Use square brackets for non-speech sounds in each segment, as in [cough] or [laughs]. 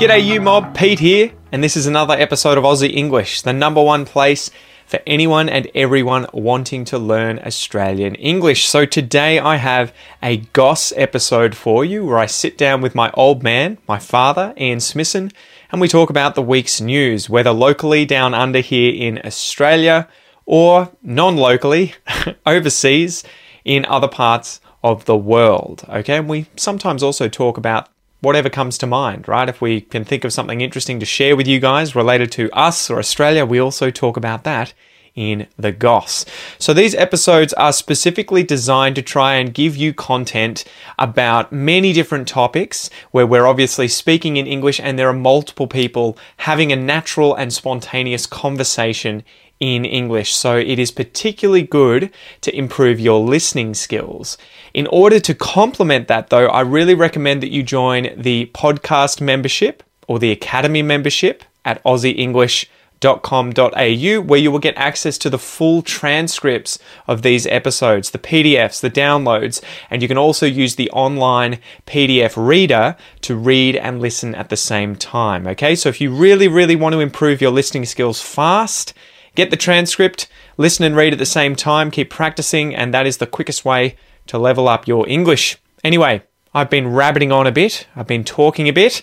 G'day, you mob. Pete here, and this is another episode of Aussie English, the number one place for anyone and everyone wanting to learn Australian English. So today I have a Goss episode for you where I sit down with my old man, my father, Ian Smissen, and we talk about the week's news, whether locally down under here in Australia or non locally [laughs] overseas in other parts of the world. Okay, and we sometimes also talk about whatever comes to mind, right? If we can think of something interesting to share with you guys related to us or Australia, we also talk about that in the Goss. So these episodes are specifically designed to try and give you content about many different topics where we're obviously speaking in English and there are multiple people having a natural and spontaneous conversation in English. So it is particularly good to improve your listening skills. In order to complement that though, I really recommend that you join the podcast membership or the academy membership at aussieenglish.com.au where you will get access to the full transcripts of these episodes, the PDFs, the downloads, and you can also use the online PDF reader to read and listen at the same time. Okay, so if you really, really want to improve your listening skills fast, Get the transcript, listen and read at the same time, keep practicing, and that is the quickest way to level up your English. Anyway, I've been rabbiting on a bit, I've been talking a bit.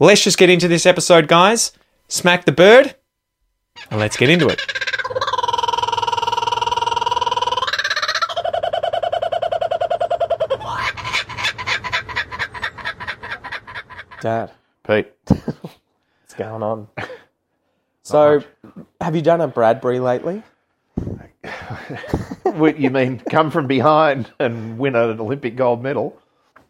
Let's just get into this episode, guys. Smack the bird, and let's get into it. Dad, Pete, [laughs] what's going on? So, have you done a Bradbury lately? [laughs] you mean come from behind and win an Olympic gold medal?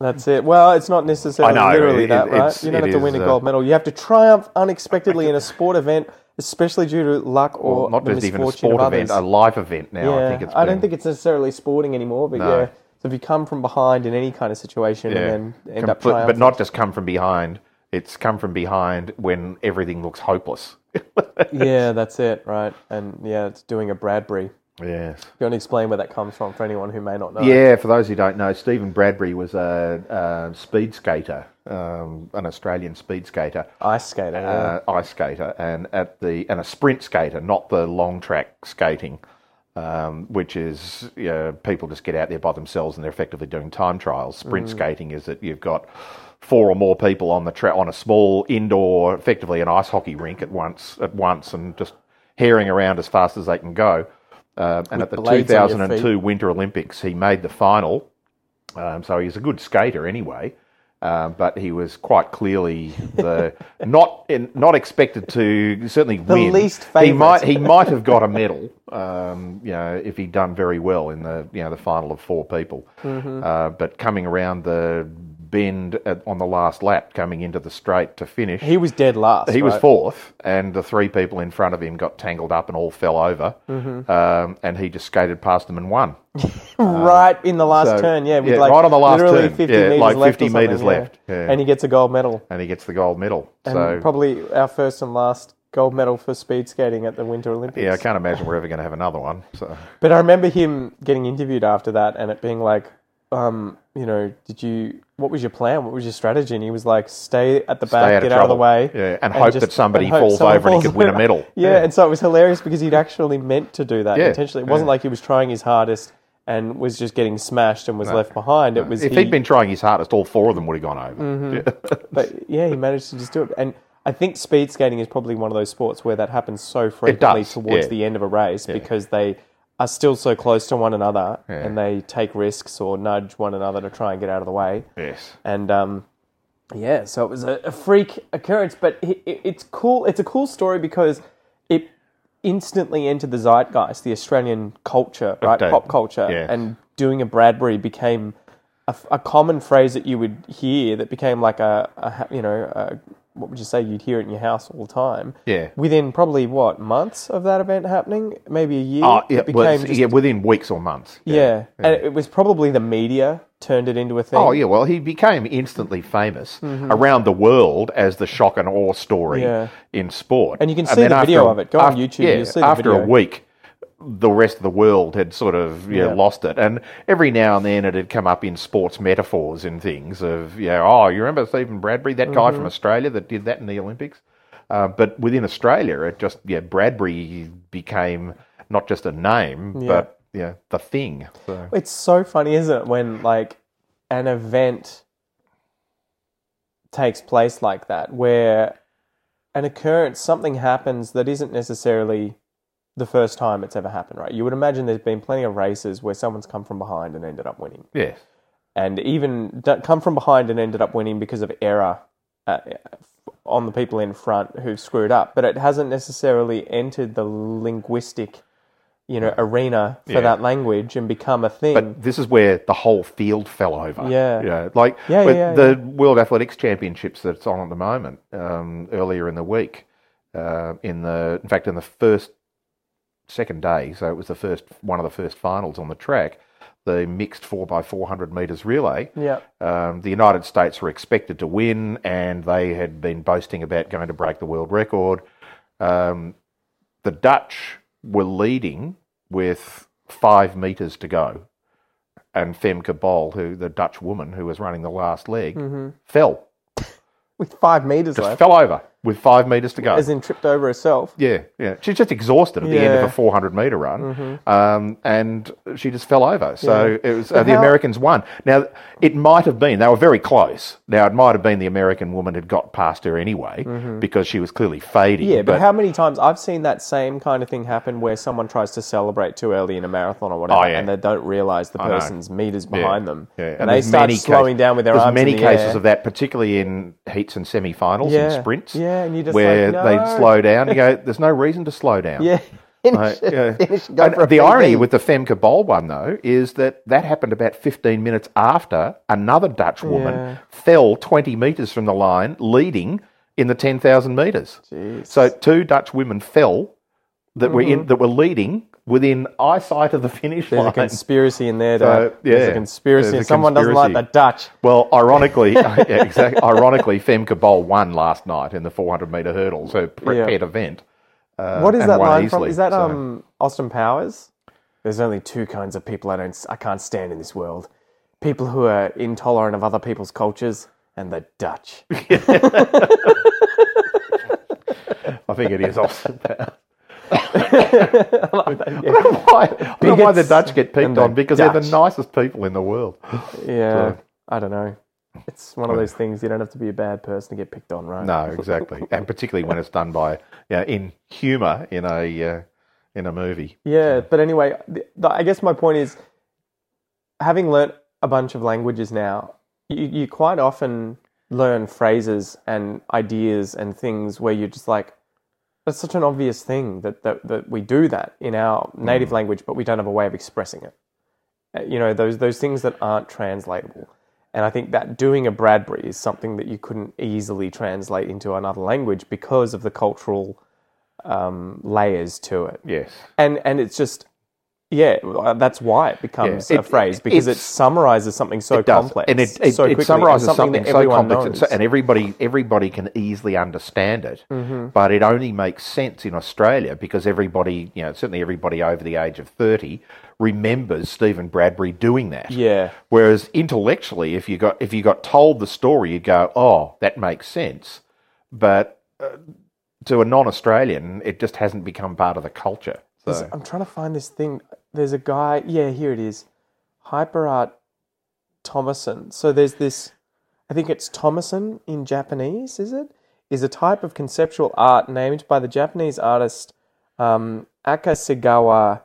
That's it. Well, it's not necessarily know, literally it- that, right? You don't have to is, win a uh, gold medal. You have to triumph unexpectedly in a sport event, especially due to luck or Well, not just even a sport event, a life event now. yeah, I think it's. I don't think it's necessarily sporting anymore, but No. yeah. So if you come from behind in any kind of situation yeah. and then end up Complete- triumphing, but not just come from behind. It's come from behind when everything looks hopeless. [laughs] yeah, that's it, right? And yeah, it's doing a Bradbury. yes. You want to explain where that comes from for anyone who may not know? Yeah, for those who don't know, Steven Bradbury was a, a speed skater, um, an Australian speed skater. ice skater. yeah. uh, ice skater and at the and a sprint skater, not the long track skating, um, which is you know, people just get out there by themselves and they're effectively doing time trials. Sprint skating is that you've got four or more people on the track on a small indoor, effectively an ice hockey rink at once at once and just herring around as fast as they can go. Uh, and at the blades on your 2002 Winter Olympics, he made the final. Um, so he's a good skater anyway, um, but he was quite clearly the [laughs] not in, not expected to certainly win. least He might he might have got a [laughs] medal, um, you know, if he'd done very well in the you know the final of four people. Mm-hmm. Uh, but coming around the bend at, on the last lap, coming into the straight to finish, he was dead last. he was fourth, and the three people in front of him got tangled up and all fell over, Mm-hmm. um, and he just skated past them and won. [laughs] right in the last so- turn, yeah, with yeah, like right on the last literally turn, 50 yeah, meters like left 50 or something, metres yeah. left, yeah. and he gets a gold medal. and he gets the gold medal. And so probably our first and last gold medal for speed skating at the Winter Olympics. yeah, I can't imagine we're ever going to have another one. So But I remember him getting interviewed after that and it being like, um, you know, did you, what was your plan? What was your strategy? And he was like, stay at the back, Stay out get out of the trouble. way. Yeah, and hope that somebody and hope falls someone over and he falls could win a over. medal. [laughs] Yeah, and so it was hilarious because he'd actually meant to do that Yeah, intentionally. It wasn't like he was trying his hardest and was just getting smashed and was left behind. It was if he, he'd been trying his hardest, all four of them would have gone over. Mm-hmm. [laughs] But yeah, he managed to just do it. And I think speed skating is probably one of those sports where that happens so frequently does, towards yeah. the end of a race because they are still so close to one another Yeah. and they take risks or nudge one another to try and get out of the way. Yes. And um, yeah, so it was a, a freak occurrence, but it, it, it's cool. It's a cool story because it instantly entered the zeitgeist, the Australian culture, right, pop culture, Yeah. and doing a Bradbury became a, a common phrase that you would hear that became like a, a you know a, what would you say you'd hear it in your house all the time. Yeah. Within probably what months of that event happening, maybe a year. Oh, yeah, it became it's- just- yeah, within weeks or months. yeah, and it was probably the media turned it into a thing. Oh yeah, well he became instantly famous around the world as the shock and awe story Mm-hmm. Yeah. in sport. And you can see the video after a- of it. Go on YouTube, Yeah, you'll see the after a week, the rest of the world had sort of you know, Yeah. lost it. And every now and then it had come up in sports metaphors and things of, you know, oh, you remember Steven Bradbury, that guy from Australia that did that in the Olympics? Uh, but within Australia, it just, yeah, Bradbury became not just a name, Yeah. but, yeah, the thing. So, It's so funny, isn't it, when like an event takes place like that, where an occurrence, something happens that isn't necessarily the first time it's ever happened, right? You would imagine there's been plenty of races where someone's come from behind and ended up winning, yes. and even d- come from behind and ended up winning because of error. Uh, on the people in front who've screwed up, but it hasn't necessarily entered the linguistic, you know, arena for Yeah. that language and become a thing. But this is where the whole field fell over. Yeah. You know, like Yeah, yeah, the World Athletics Championships that's on at the moment, um, earlier in the week, uh, in the in fact in the first second day, so it was the first one of the first finals on the track, the mixed four x four hundred meters relay. yeah. Um, the United States were expected to win, and they had been boasting about going to break the world record. Um, the Dutch were leading with five metres to go, and Femke Bol, who the Dutch woman who was running the last leg, Mm-hmm. fell, [laughs] with five meters just left, fell over with five metres to go. as in tripped over herself. Yeah, yeah. She's just exhausted at the end of Mm-hmm. a 400 metre run, um, and she just fell over. So it was uh, the how- Americans won. Now it might have been they were very close. Now it might have been the American woman had got past her anyway because she was clearly fading. Mm-hmm. Yeah, but, how many times I've seen that same kind of thing happen where someone tries to celebrate too early in a marathon or whatever, Oh, yeah. and they don't realize the person's meters Yeah, behind them, yeah. and, they there's start many slowing down with their There's arms many in the cases air. of that, particularly in heats and semi-finals Yeah, and sprints. yeah, and you're just where like, they slow down. You go, [laughs] there's no reason to slow down. Yeah, finish, it, yeah. finish, go And for a the irony with the Femke Bol one, though, is that that happened about 15 minutes after another Dutch woman Yeah. fell 20 metres from the line, leading in the 10,000 metres. So two Dutch women fell that were in mm-hmm. that were leading within eyesight of the [laughs] finish Mm-hmm. there's a conspiracy in there. So, Dad. there's a conspiracy. there's a Someone doesn't like the. Dutch. Well, ironically, [laughs] yeah, exactly. Ironically, Femke Bol won last night in the 400 metre hurdles, her prepared Yeah. event. Uh, What is that line from? Is that so- um Austin Powers? There's only two kinds of people I don't I can't stand in this world: people who are intolerant of other people's cultures and the Dutch. [laughs] I think it is Austin Powers. I don't know why, I don't know why the Dutch get picked on because they're the nicest people in the world. [laughs] Yeah, I don't know. It's one of those things you don't have to be a bad person to get picked on, right? No, exactly, and particularly when it's done by, you know, in humour in a uh, in a movie. Yeah, but anyway, the, the, I guess my point is, having learnt a bunch of languages now, you, you quite often learn phrases and ideas and things where you're just like, that's such an obvious thing that, that, that we do that in our native language, but we don't have a way of expressing it. Uh, You know, those, those things that aren't translatable. And I think that doing a Bradbury is something that you couldn't easily translate into another language because of the cultural um, layers to it Yes, and and it's just yeah uh, that's why it becomes Yeah, a phrase because it summarizes something so it complex and it it, so it and something, that so everyone complex, and, so, and everybody everybody can easily understand it. Mm-hmm. But it only makes sense in Australia because everybody, you know, certainly everybody over the age of thirty remembers Steven Bradbury doing that. yeah Whereas intellectually, if you got if you got told the story, you'd go, "Oh, that makes sense," but uh, to a non-Australian, it just hasn't become part of the culture. So I'm trying to find this thing there's a guy yeah here it is Hyperart Thomasson so there's this I think it's Thomasson in Japanese is it is a type of conceptual art named by the Japanese artist um, Akasegawa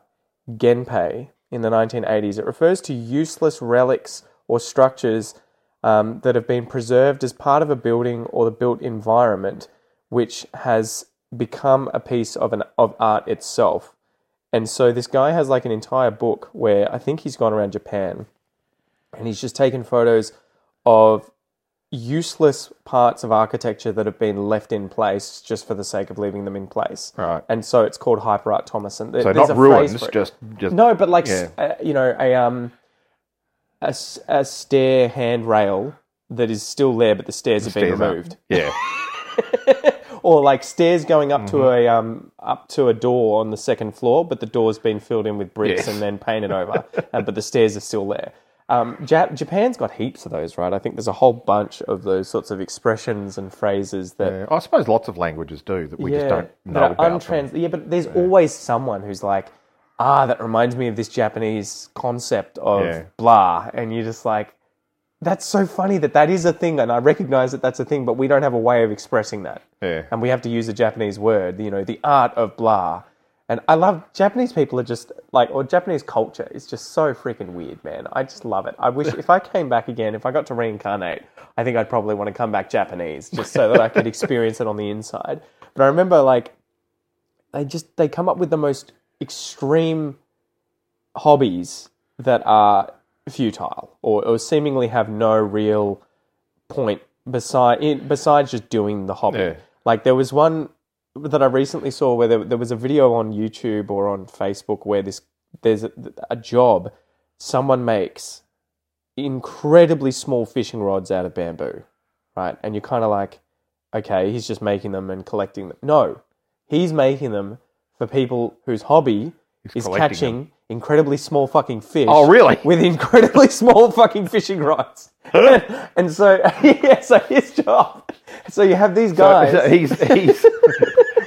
Genpei in the 1980s. It refers to useless relics or structures um, that have been preserved as part of a building or the built environment, which has become a piece of an of art itself. And so this guy has like an entire book where I think he's gone around Japan, and he's just taken photos of useless parts of architecture that have been left in place just for the sake of leaving them in place. Right. And so it's called Hyper Art Thomasson. There- so not ruins, just just No, but like Yeah. uh, you know, a um, a, a stair handrail that is still there, but the stairs have been stairs up. removed. Yeah, [laughs] or like stairs going up to Mm-hmm. a um up to a door on the second floor, but the door's been filled in with bricks and then painted over, uh, but the stairs are still there. Um, Jap- Japan's got heaps of those, right? I think there's a whole bunch of those sorts of expressions and phrases that Yeah, I suppose lots of languages do that we just don't know about. untrans- Yeah, but there's always someone who's like, ah, that reminds me of this Japanese concept of Yeah. blah, and you're just like, that's so funny that that is a thing, and I recognize that that's a thing, but we don't have a way of expressing that, Yeah. and we have to use a Japanese word, you know, the art of blah. And I love Japanese people are just like, or Japanese culture is just so freaking weird, man. I just love it. I wish [laughs] if I came back again, if I got to reincarnate, I think I'd probably want to come back Japanese just so that I could experience it on the inside. But I remember like they just they come up with the most extreme hobbies that are futile or, or seemingly have no real point beside in, besides just doing the hobby. Yeah. Like there was one that I recently saw where there, there was a video on YouTube or on Facebook where this there's a, a job someone makes incredibly small fishing rods out of bamboo, right? And you're kind of like, okay, he's just making them and collecting them. No, he's making them for people whose hobby is collecting catching incredibly small fucking fish. Oh, really? With incredibly [laughs] small fucking fishing rods. [laughs] and so, [laughs] yeah, so his job. So you have these So- guys. so he's he's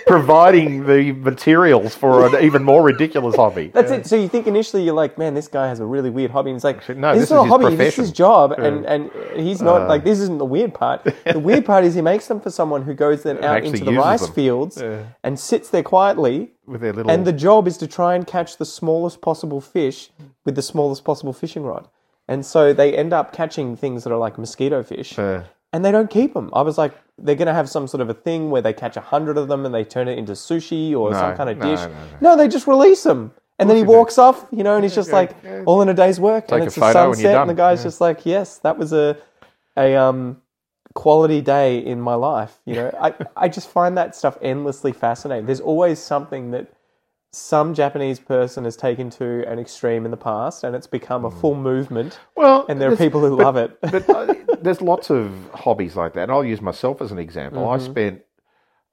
providing the materials for an even more ridiculous hobby. That's it. So you think initially you're like, man, this guy has a really weird hobby. And it's like, no, this, this is not is a his hobby. This is his job, and and he's not Uh. like this isn't the weird part. The weird part is he makes them for someone who goes then [laughs] out into the rice them. fields Yeah. and sits there quietly. with their little And the job is to try and catch the smallest possible fish with the smallest possible fishing rod. And so they end up catching things that are like mosquito fish uh, and they don't keep them. I was like, they're going to have some sort of a thing where they catch a hundred of them and they turn it into sushi or No, some kind of no, dish. no, no. they just release them. And then he walks off, you know, and he's just like, all in a day's work. Take and a it's the photo and you're sunset, and, the done. guy's just like, yes, that was a, a um, quality day in my life. You know, [laughs] I, I just find that stuff endlessly fascinating. There's always something that some Japanese person has taken to an extreme in the past, and it's become a full movement. well, And there are people who but- love it. but uh, [laughs] there's lots of hobbies like that. And I'll use myself as an example. Mm-hmm. I spent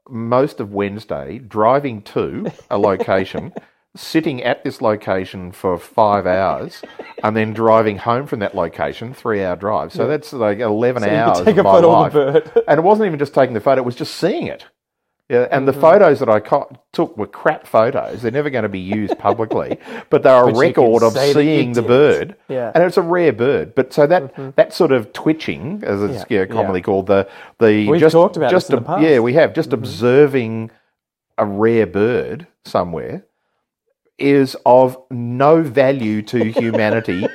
most of Wednesday driving to a location, [laughs] sitting at this location for five hours, and then driving home from that location, three hour drive. So that's like 11 you could hours take of a my photo of life. the bird. and it wasn't even just taking the photo, it was just seeing it. Yeah, and Mm-hmm. the photos that I co- took were crap photos. They're never going to be used publicly, [laughs] but they're a But you can record of say that you seeing the did. bird. Yeah. Mm-hmm. And it's a rare bird. But so that that sort of twitching, as it's Yeah, commonly called, the the We've just talked about just this in the ob- past. Mm-hmm. yeah, we have just observing a rare bird somewhere is of no value to [laughs] humanity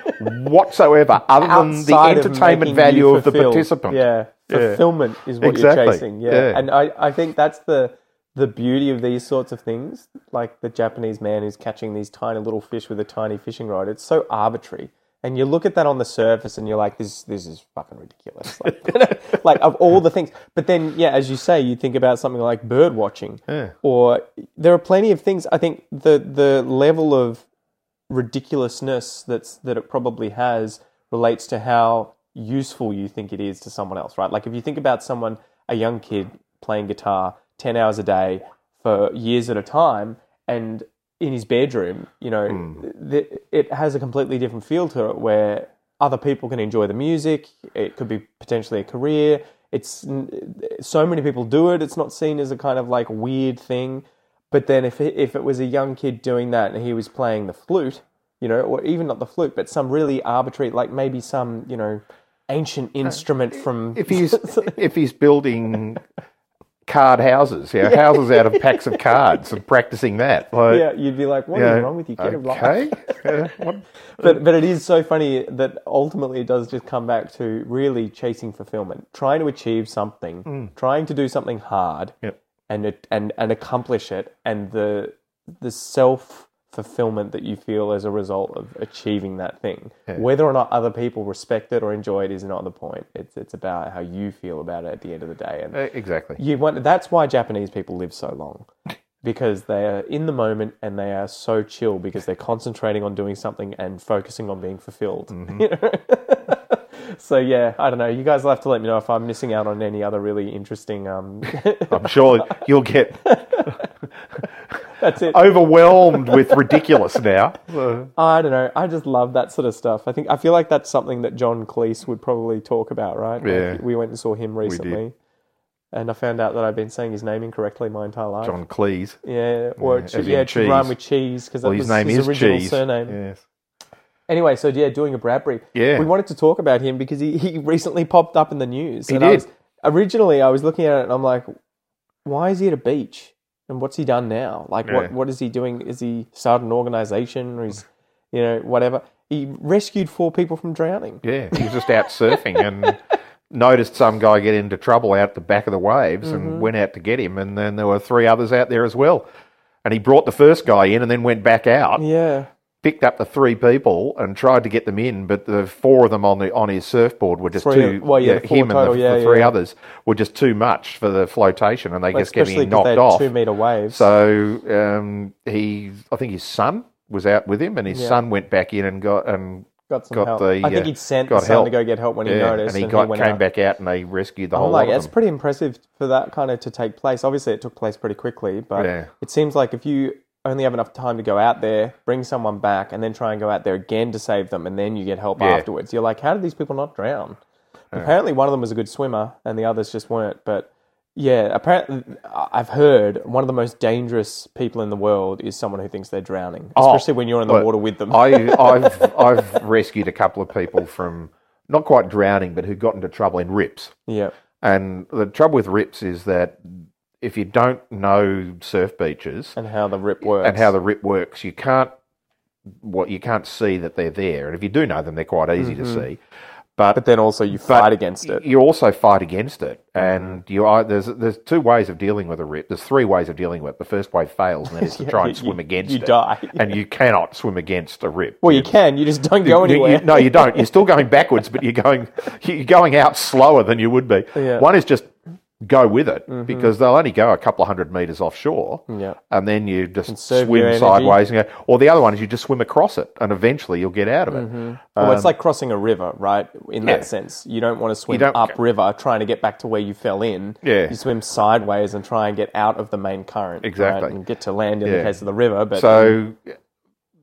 whatsoever, other than the Outside of entertainment making value of the fulfilled. participant. Yeah, fulfillment is what Exactly. you're chasing. Yeah. Yeah. and I, I think that's the the beauty of these sorts of things. Like the Japanese man who's catching these tiny little fish with a tiny fishing rod. It's so arbitrary. And you look at that on the surface, and you're like, "This, this is fucking ridiculous." [laughs] Like, like of all the things, but then, yeah, as you say, you think about something like bird watching, Yeah. or there are plenty of things. I think the the level of ridiculousness that's that it probably has relates to how useful you think it is to someone else, right? Like if you think about someone, a young kid playing guitar ten hours a day for years at a time, and in his bedroom, you know, hmm. th- it has a completely different feel to it where other people can enjoy the music. It could be potentially a career. It's so many people do it. It's not seen as a kind of like weird thing. But then if it, if it was a young kid doing that and he was playing the flute, you know, or even not the flute, but some really arbitrary, like maybe some you know ancient instrument from if he's [laughs] if he's building card houses, you know, houses out of packs of cards and practicing that. Like, yeah, you'd be like, what is know, wrong with you? Okay. Uh, [laughs] but but it is so funny that ultimately it does just come back to really chasing fulfillment, trying to achieve something, trying to do something hard, Yep. and it, and and accomplish it, and the the self fulfillment that you feel as a result of achieving that thing. Whether or not other people respect it or enjoy it is not the point. It's it's about how you feel about it at the end of the day, and Uh, exactly. you want that's why Japanese people live so long. [laughs] Because they are in the moment and they are so chill because they're concentrating on doing something and focusing on being fulfilled. [laughs] You know? [laughs] So yeah, I don't know. You guys will have to let me know if I'm missing out on any other really interesting. Um, I'm sure you'll get that's it. overwhelmed with ridiculous now. I don't know. I just love that sort of stuff. I think I feel like that's something that John Cleese would probably talk about, right? Like, Yeah. we went and saw him recently, and I found out that I've been saying his name incorrectly my entire life. John Cleese. Yeah, or Yeah, it should, yeah, it should rhyme with cheese because that Well, was his name his is original Cheese. surname. Yes. Anyway, so yeah, doing a Bradbury. Yeah. We wanted to talk about him because he, he recently popped up in the news. He and I did. was, originally, I was looking at it and I'm like, why is he at a beach? And what's he done now? Like, Yeah. what what is he doing? Is he started an organization or he's, you know, whatever? He rescued four people from drowning. Yeah, he was just out surfing and [laughs] noticed some guy get into trouble out the back of the waves Mm-hmm. and went out to get him. And then there were three others out there as well. And he brought the first guy in and then went back out, Yeah. Picked up the three people and tried to get them in, but the four of them on the on his surfboard were just Three- too. well, yeah, four him total, and the, yeah, the three yeah. others were just too much for the flotation, and they just kept Especially getting knocked off. two meter waves. So um, he, I think his son was out with him, and his Yeah. son went back in and got and got some got help. the, I think he'd sent got the son help. to go get help when he noticed, and he got went came out. back out and they rescued the I'm whole like, lot it's them. pretty impressive for that kind of to take place. Obviously, it took place pretty quickly, but Yeah. it seems like if you only have enough time to go out there, bring someone back, and then try and go out there again to save them, and then you get help Yeah. afterwards, you're like, how did these people not drown? Apparently, one of them was a good swimmer, and the others just weren't. But yeah, apparently, I've heard one of the most dangerous people in the world is someone who thinks they're drowning, oh, especially when you're in the water with them. Oh, I, [laughs] I've I've rescued a couple of people from not quite drowning, but who got into trouble in rips. yeah, And the trouble with rips is that if you don't know surf beaches and how the rip works, and how the rip works, you can't what you can't see that they're there. And if you do know them, they're quite easy to see. But, but then also you fight against it. You also fight against it, and Mm-hmm. you are there's there's two ways of dealing with a rip. There's three ways of dealing with it. The first way fails, and that is to [laughs] try and You- swim against you it. You die. [laughs] and you cannot swim against a rip. Well, you can, you just don't go You- you- anywhere. no, you don't. [laughs] You're still going backwards, but you're going you're going out slower than you would be. Yeah. Mm-hmm. One is just go with it because they'll only go a couple of hundred meters offshore, Yeah. and then you just Conserve swim sideways and go. Or the other one is you just swim across it, and eventually you'll get out of it. Well, it's like crossing a river, right? In Um, yeah. that sense, you don't want to swim upriver trying to get back to where you fell in. Yeah. you swim sideways and try and get out of the main current. right? Exactly. and get to land in the case of the river. But So,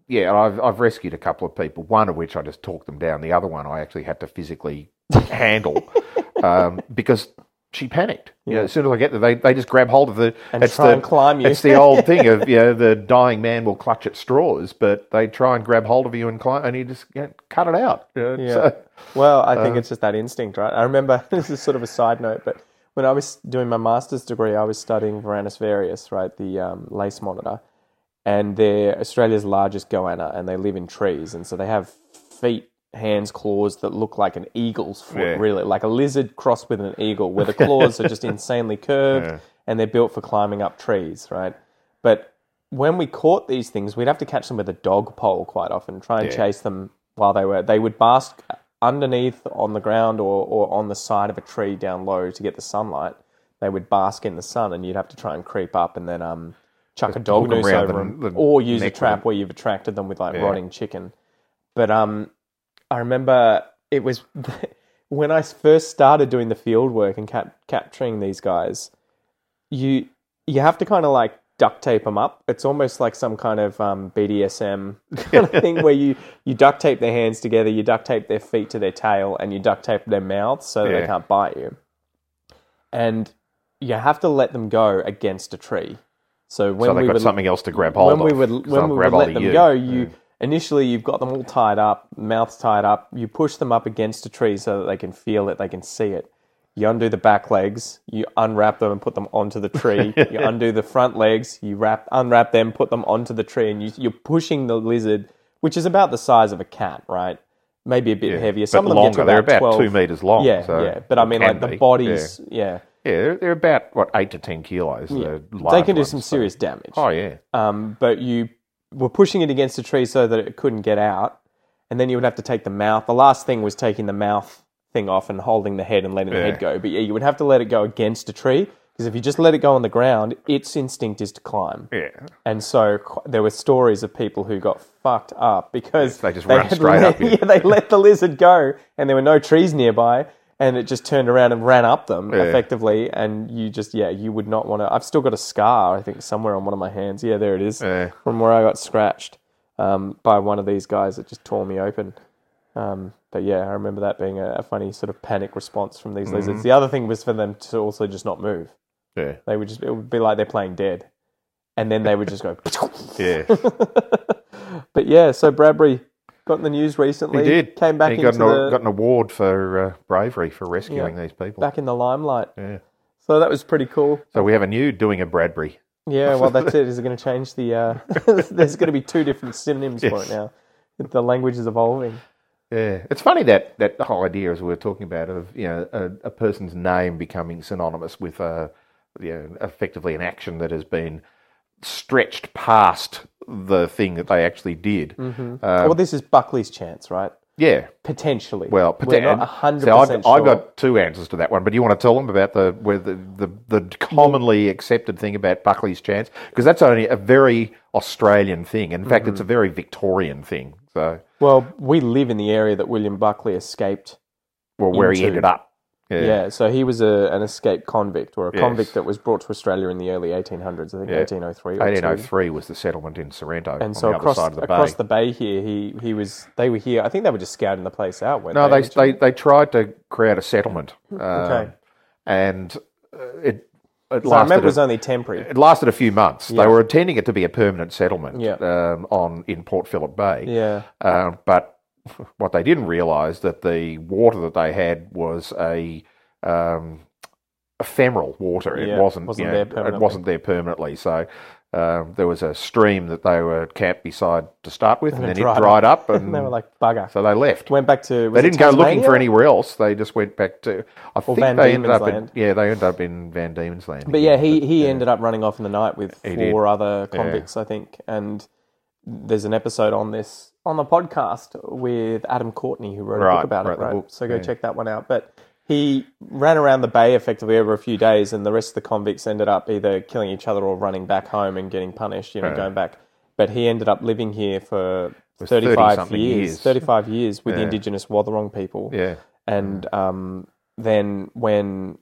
yeah, I've, I've rescued a couple of people, one of which I just talked them down. The other one I actually had to physically [laughs] handle um, because she panicked. You know, as soon as I get there, they, they just grab hold of the. And it's try the, and climb you. It's the old [laughs] thing of, you know, the dying man will clutch at straws, but they try and grab hold of you and climb, and you just you know, cut it out. you know, Yeah. so- Well, I Uh, think it's just that instinct, right? I remember [laughs] this is sort of a side note, but when I was doing my master's degree, I was studying Varanus varius, right, the um, lace monitor, and they're Australia's largest goanna, and they live in trees, and so they have feet, hands, claws that look like an eagle's foot, Yeah. really, like a lizard crossed with an eagle, where the [laughs] claws are just insanely curved, Yeah. and they're built for climbing up trees, right? But when we caught these things, we'd have to catch them with a dog pole quite often, try and Yeah. chase them while they were. They would bask underneath on the ground or, or on the side of a tree down low to get the sunlight. They would bask in the sun, and you'd have to try and creep up and then um, chuck a dog noose over the- them, or use a trap them. where you've attracted them with like rotting chicken. But um, I remember it was [laughs] when I first started doing the field work and cap- capturing these guys. You you have to kind of like duct tape them up. It's almost like some kind of um, BDSM [laughs] kind of thing where you you duct tape their hands together, you duct tape their feet to their tail, and you duct tape their mouths so that they can't bite you. And you have to let them go against a tree. So when so they've we got would something else to grab hold when we of. would 'cause when we would let them you. go, you initially you've got them all tied up, mouths tied up. You push them up against a tree so that they can feel it, they can see it. You undo the back legs, you unwrap them and put them onto the tree. [laughs] you undo the front legs, you wrap unwrap them, put them onto the tree, and you, you're pushing the lizard, which is about the size of a cat, right? Maybe a bit Yeah, heavier. Some of them longer. get to They're about, about 12. two meters long. Yeah, so yeah. But I mean, like the be. bodies, yeah. Yeah, yeah they're, they're about what eight to ten kilos. the They can do ones, some so- serious damage. Oh yeah, um, but you were pushing it against a tree so that it couldn't get out, and then you would have to take the mouth. The last thing was taking the mouth thing off and holding the head and letting the head go. But yeah, you would have to let it go against a tree Because if you just let it go on the ground, its instinct is to climb. Yeah. And so qu- there were stories of people who got fucked up because They just run had straight let, up. [laughs] Yeah, they let the lizard go, and there were no trees nearby, and it just turned around and ran up them effectively. And you just, yeah, you would not want to. I've still got a scar, I think, somewhere on one of my hands. Yeah, there it is, Yeah. from where I got scratched um, by one of these guys that just tore me open. Um, but yeah, I remember that being a, a funny sort of panic response from these Mm-hmm. lizards. The other thing was for them to also just not move. Yeah. They would just it would be like they're playing dead, and then they would just go. [laughs] Yeah. [laughs] but yeah, so Bradbury got in the news recently. He did. came back he into got an, the, got an award for uh, bravery for rescuing these people. back in the limelight. Yeah. So that was pretty cool. So we have a new doing a Bradbury. Yeah, well, that's [laughs] it. Is it going to change the? Uh, [laughs] there's going to be two different synonyms for it now. The language is evolving. Yeah, it's funny that that whole idea, as we were talking about, of you know a, a person's name becoming synonymous with uh, you know, effectively an action that has been stretched past the thing that they actually did. Mm-hmm. Uh, well, this is Buckley's chance, right? yeah, Potentially. well, we're not hundred so I've, percent I've got two answers to that one, but do you want to tell them about the where the, the, the commonly accepted thing about Buckley's chance? Because that's only a very Australian thing. In fact, Mm-hmm. it's a very Victorian thing. So, Well, we live in the area that William Buckley escaped. well, where he ended up. Yeah, so he was a, an escaped convict or a Yes. convict that was brought to Australia in the early 1800s. I think Yeah. 1803. Or two. 1803 was the settlement in Sorrento And so on the across other side of the across bay. the bay here, he he was. They were here. I think they were just scouting the place out. no, they, they, they they tried to create a settlement, [laughs] um, Okay. and uh, it it So I remember it was a, only temporary. it lasted a few months. Yeah. They were intending it to be a permanent settlement Yeah. um, on in Port Phillip Bay. Yeah, Uh, but [laughs] what they didn't realise that the water that they had was a um, ephemeral water. It Yeah, wasn't. wasn't you know, there It wasn't there permanently. So. Um, there was a stream that they were camped beside to start with, and, it then dried it dried up, and, [laughs] and they were like bugger. so they left. Went back to. They didn't go looking for anywhere else. They just went back to. I think Van they ended up in, yeah, they ended up in Van Diemen's Land. But yeah, he he ended up running off in the night with He four did. other convicts, I think. And there's an episode on this on the podcast with Adam Courtney who wrote a book about it. Right, so go yeah. check that one out. But he ran around the bay effectively over a few days, and the rest of the convicts ended up either killing each other or running back home and getting punished. You know, Yeah. going back. But he ended up living here for 35 30-something years, years. 35 years with the indigenous Wathaurong people yeah, and um, then when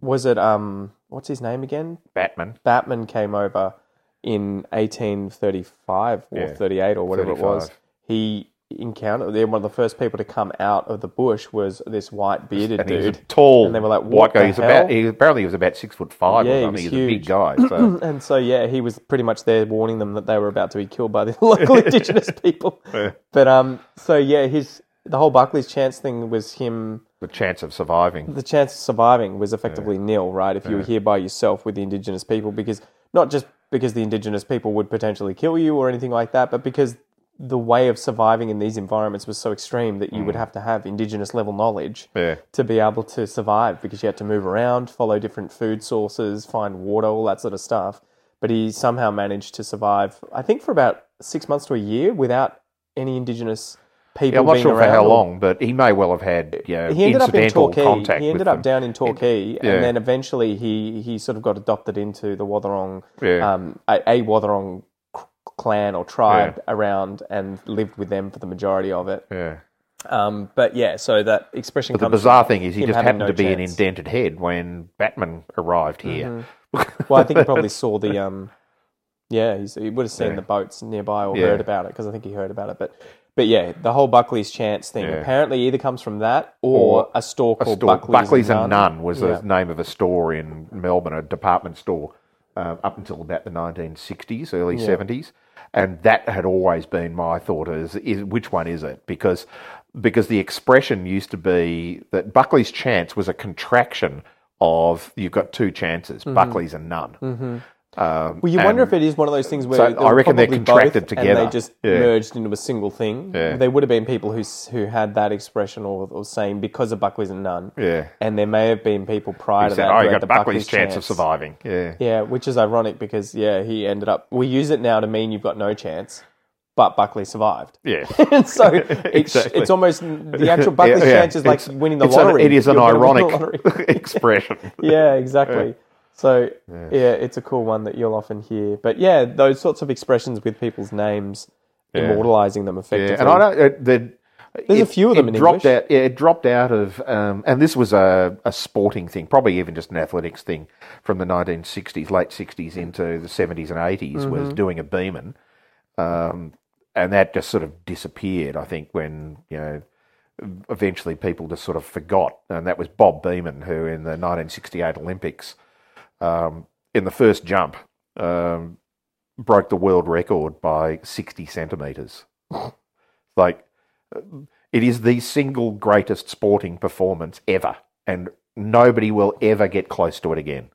was it um, what's his name again? Batman. Batman came over in 1835 or Yeah, 38 or whatever it was. 35. He encountered they're one of the first people to come out of the bush was this white bearded And he was dude. tall, And they were like, white guy. He's hell?" about. He, apparently, he was about six foot five. Yeah, or he something. was He's a big guy. [clears throat] So And so yeah, he was pretty much there warning them that they were about to be killed by the [laughs] local [laughs] indigenous people. [laughs] But um, so yeah, his the whole Buckley's chance thing was him the chance of surviving. the chance of surviving was effectively nil, right? If you were here by yourself with the indigenous people, because not just because the indigenous people would potentially kill you or anything like that, but because the way of surviving in these environments was so extreme that you would have to have indigenous level knowledge Yeah. to be able to survive because you had to move around, follow different food sources, find water, all that sort of stuff. But he somehow managed to survive, I think, for about six months to a year without any indigenous people Yeah, I'm not being sure for how long, but he may well have had you know, he ended up in incidental Torquay. contact. He ended up them. down in Torquay, yeah. and then eventually he he sort of got adopted into the Wathaurong, Yeah. um, a, a Wathaurong clan or tribe around, and lived with them for the majority of it. Yeah. Um, but yeah, so that expression But the bizarre thing is, he just happened no to be an chance. Indented Head when Batman arrived here. [laughs] well, I think he probably saw the. Um, yeah, he's, he would have seen Yeah. the boats nearby or Yeah. heard about it because I think he heard about it. But but yeah, the whole Buckley's chance thing Yeah. apparently either comes from that or, Or a store a called store, Buckley's, Buckley's and. Nunn was Yeah. the name of a store in Melbourne, a department store, um, up until about the 1960s, early 70s. And that had always been my thought is, is which one is it? Because because the expression used to be that Buckley's chance was a contraction of you've got two chances, mm-hmm. Buckley's and Nunn. Um. Well, you wonder if it is one of those things where So I reckon they're contracted together. and they just Yeah. merged into a single thing. Yeah. There would have been people who who had that expression or, or saying because of Buckley's and Nunn. Yeah. and there may have been people prior to said, that. oh, you had got the Buckley's chance of surviving. Yeah. Yeah, which is ironic because yeah, he ended up. We use it now to mean you've got no chance, but Buckley survived. Yeah. [laughs] And so [laughs] it's, Exactly. it's almost the actual Buckley's Yeah, yeah. chance is like It's- winning the it's an- lottery. it is an You're gonna win the ironic [laughs] expression. yeah, exactly. So yeah, it's a cool one that you'll often hear. But yeah, those sorts of expressions with people's names, immortalizing them effectively. Yeah, and I don't. It, the, There's a few of them it in dropped English. out. Yeah, it dropped out of, um, and this was a, a sporting thing, probably even just an athletics thing from the 1960s, late 60s into the 70s and 80s. Mm-hmm. Was doing a Beamon, um, and that just sort of disappeared. I think when you know. Eventually, people just sort of forgot, and that was Bob Beamon, who in the 1968 Olympics, um, in the first jump, um, broke the world record by 60 centimetres. [laughs] like, it is the single greatest sporting performance ever, and nobody will ever get close to it again.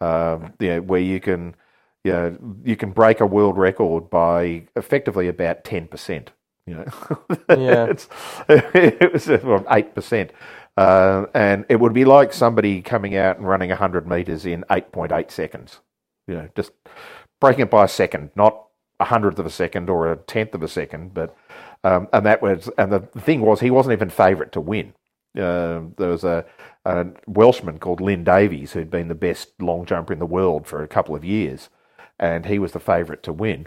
Um, you know, where you can, you know, you can break a world record by effectively about ten percent. You know, [laughs] Yeah. it's, [laughs] it was eight percent, uh, and it would be like somebody coming out and running hundred meters in eight point eight seconds. You know, just breaking it by a second, not a hundredth of a second or a tenth of a second, but um, and that was and the thing was he wasn't even favourite to win. Uh, there was a, a Welshman called Lynn Davies who'd been the best long jumper in the world for a couple of years, and he was the favourite to win.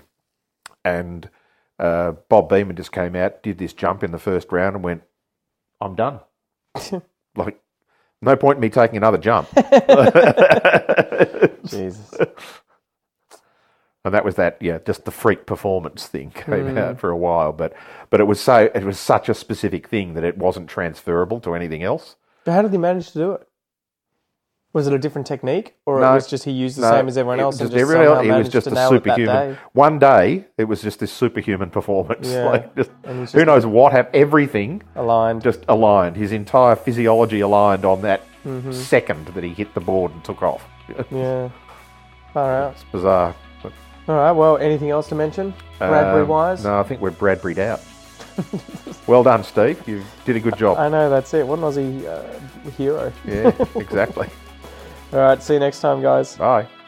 And uh, Bob Beamon just came out, did this jump in the first round, and went, "I'm done." [laughs] like, no point in me taking another jump. [laughs] Jesus. and that was that yeah just the freak performance thing [laughs] came mm. out for a while but but it was so it was such a specific thing that it wasn't transferable to anything else But how did he manage to do it? Was it a different technique, or No. it was just he used the No, same as everyone else just just everyone else- it was just to a nail it that superhuman day? one day it was just this superhuman [laughs] performance Yeah. like just, he's who knows what happened everything Aligned. just aligned his entire physiology aligned on that Mm-hmm. second that he hit the board and took off [laughs] Yeah. Far out. it's bizarre but, All right. Well, anything else to mention? Bradbury um, wise? no i think we're bradbury'd out [laughs] well done steve you did a good job I know that's it. What an Aussie uh, hero. yeah exactly All right. See you next time, guys. bye